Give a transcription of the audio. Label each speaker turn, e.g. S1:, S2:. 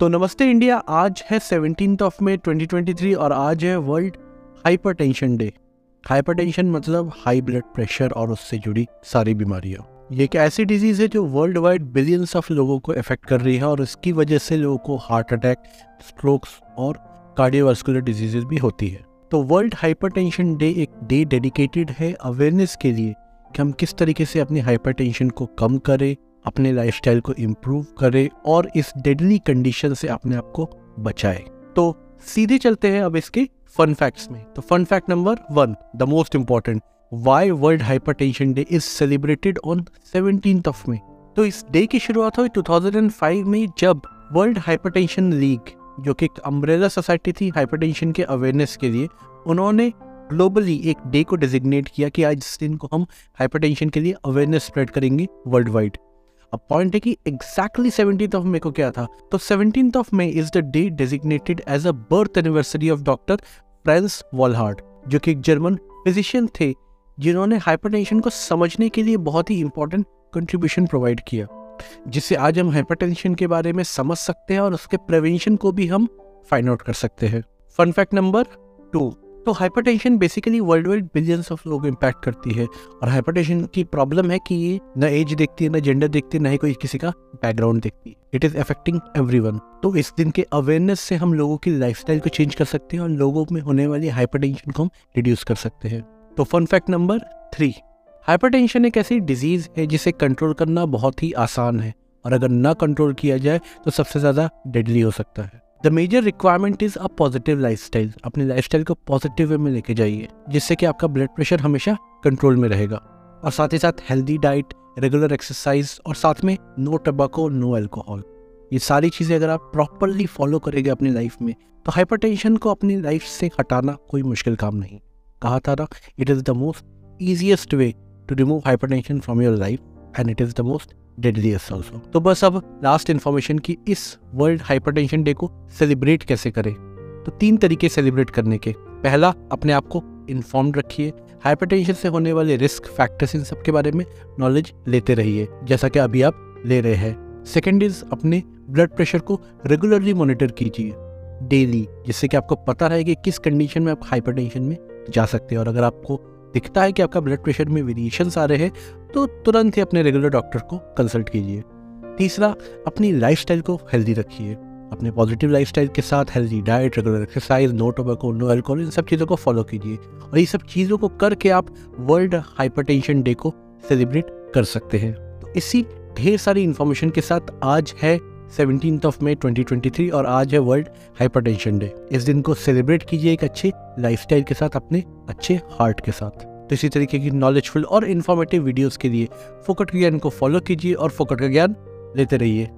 S1: तो नमस्ते इंडिया, आज है सेवनटीन ऑफ़ मे 2023 और आज है वर्ल्ड हाइपरटेंशन डे हाइपरटेंशन मतलब हाई ब्लड प्रेशर और उससे जुड़ी सारी बीमारियाँ। ये एक ऐसी डिज़ीज़ है जो वर्ल्ड वाइड बिलियंस ऑफ़ लोगों को इफ़ेक्ट कर रही है और इसकी वजह से लोगों को हार्ट अटैक स्ट्रोक्स और कार्डियोवास्कुलर डिजीजेज भी होती है। तो वर्ल्ड हाइपरटेंशन डे एक डे डेडिकेटेड है अवेयरनेस के लिए कि हम किस तरीके से अपनी हाइपरटेंशन को कम करें अपने लाइफस्टाइल को इम्प्रूव करे और इस डेडली कंडीशन से अपने आप को बचाए। तो सीधे चलते हैं अब इसके फन फैक्ट्स में। तो fun fact number one the most important why world hypertension day is celebrated on seventeen of May तो इस डे की शुरुआत हुई 2005 में जब वर्ल्ड हाइपरटेंशन लीग जो कि एक अम्ब्रेला सोसाइटी थी हाइपरटेंशन के अवेयरनेस के लिए, उन्होंने ग्लोबली एक डे को डिजिग्नेट किया कि आज इस दिन को हम हाइपरटेंशन के लिए अवेयरनेस स्प्रेड करेंगे वर्ल्ड वाइड अब पॉइंट है कि एग्जैक्टली सेवनटीन ऑफ़ मे को क्या था? तो seventeen of May is the day designated as a birth anniversary of doctor Franz Volhard जो कि एक जर्मन फिजिशियन थे, जिन्होंने हाइपरटेंशन को समझने के लिए बहुत ही इंपॉर्टेंट कंट्रीब्यूशन प्रोवाइड किया जिससे आज हम हाइपरटेंशन के बारे में समझ सकते हैं और उसके प्रिवेंशन को भी हम फाइंड आउट कर सकते हैं। फन फैक्ट नंबर टू तो hypertension basically world wide billions of लोग इम्पैक्ट करती है। और हाइपरटेंशन की प्रॉब्लम है कि ये न एज देखती है, न जेंडर देखती है, न ही कोई किसी का बैकग्राउंड देखती है। इट इज़ अफेक्टिंग एवरीवन तो इस दिन के अवेयरनेस से हम लोगों की लाइफस्टाइल को चेंज कर सकते हैं और लोगों में होने वाली हाइपरटेंशन को हम रिड्यूस कर सकते हैं। तो fun fact number three hypertension एक ऐसी डिज़ीज़ है जिसे कंट्रोल करना बहुत ही आसान है। और अगर ना कंट्रोल किया जाए तो सबसे ज़्यादा डेडली हो सकता है। The major requirement is a positive life अपने लाइफ को पॉजिटिव वे में लेके जाइए, जिससे कि आपका ब्लड प्रेशर हमेशा कंट्रोल में रहेगा। और साथ ही साथ हेल्दी डाइट रेगुलर एक्सरसाइज और साथ में नो टबाको नो एल्कोहल ये सारी चीज़ें अगर आप प्रॉपरली फॉलो करेंगे अपनी लाइफ में तो हाइपरटेंशन को अपनी लाइफ से हटाना कोई मुश्किल काम नहीं। कहा था ना it is the most easiest way to remove hypertension from your life and it is the most deadliest also तो बस अब लास्ट इन्फॉर्मेशन की इस वर्ल्ड हाइपरटेंशन डे को सेलिब्रेट कैसे करें? तो तीन तरीके सेलिब्रेट करने के। पहला, अपने आप को इन्फॉर्म रखिए। हाइपरटेंशन से होने वाले रिस्क फैक्टर्स इन सब के बारे में नॉलेज लेते रहिए, जैसा कि अभी आप ले रहे हैं। सेकेंड इज़ अपने ब्लड प्रेशर को रेगुलरली मॉनिटर कीजिए। डेली जिससे कि आपको पता रहे कि किस कंडीशन में आप हाइपरटेंशन में जा सकते हैं। और अगर आपको दिखता है कि आपका ब्लड प्रेशर में वेरिएशन आ रहे हैं तो तुरंत ही अपने रेगुलर डॉक्टर को कंसल्ट कीजिए। तीसरा, अपनी लाइफस्टाइल को हेल्दी रखिए। अपने पॉजिटिव लाइफस्टाइल के साथ healthy diet regular exercise no tobacco no alcohol इन सब चीज़ों को फॉलो कीजिए। और ये सब चीज़ों को करके आप वर्ल्ड हाइपरटेंशन डे को सेलिब्रेट कर सकते हैं। तो इसी ढेर सारी इन्फॉर्मेशन के साथ आज है सेवनटीन ऑफ़ मे 2023 और आज है वर्ल्ड हाइपरटेंशन डे। इस दिन को सेलिब्रेट कीजिए एक अच्छे लाइफस्टाइल के साथ, अपने अच्छे हार्ट के साथ। तो इसी तरीके की नॉलेजफुल और इन्फॉर्मेटिव वीडियोस के लिए फोकट ज्ञान को फॉलो कीजिए और फोकट का ज्ञान लेते रहिए।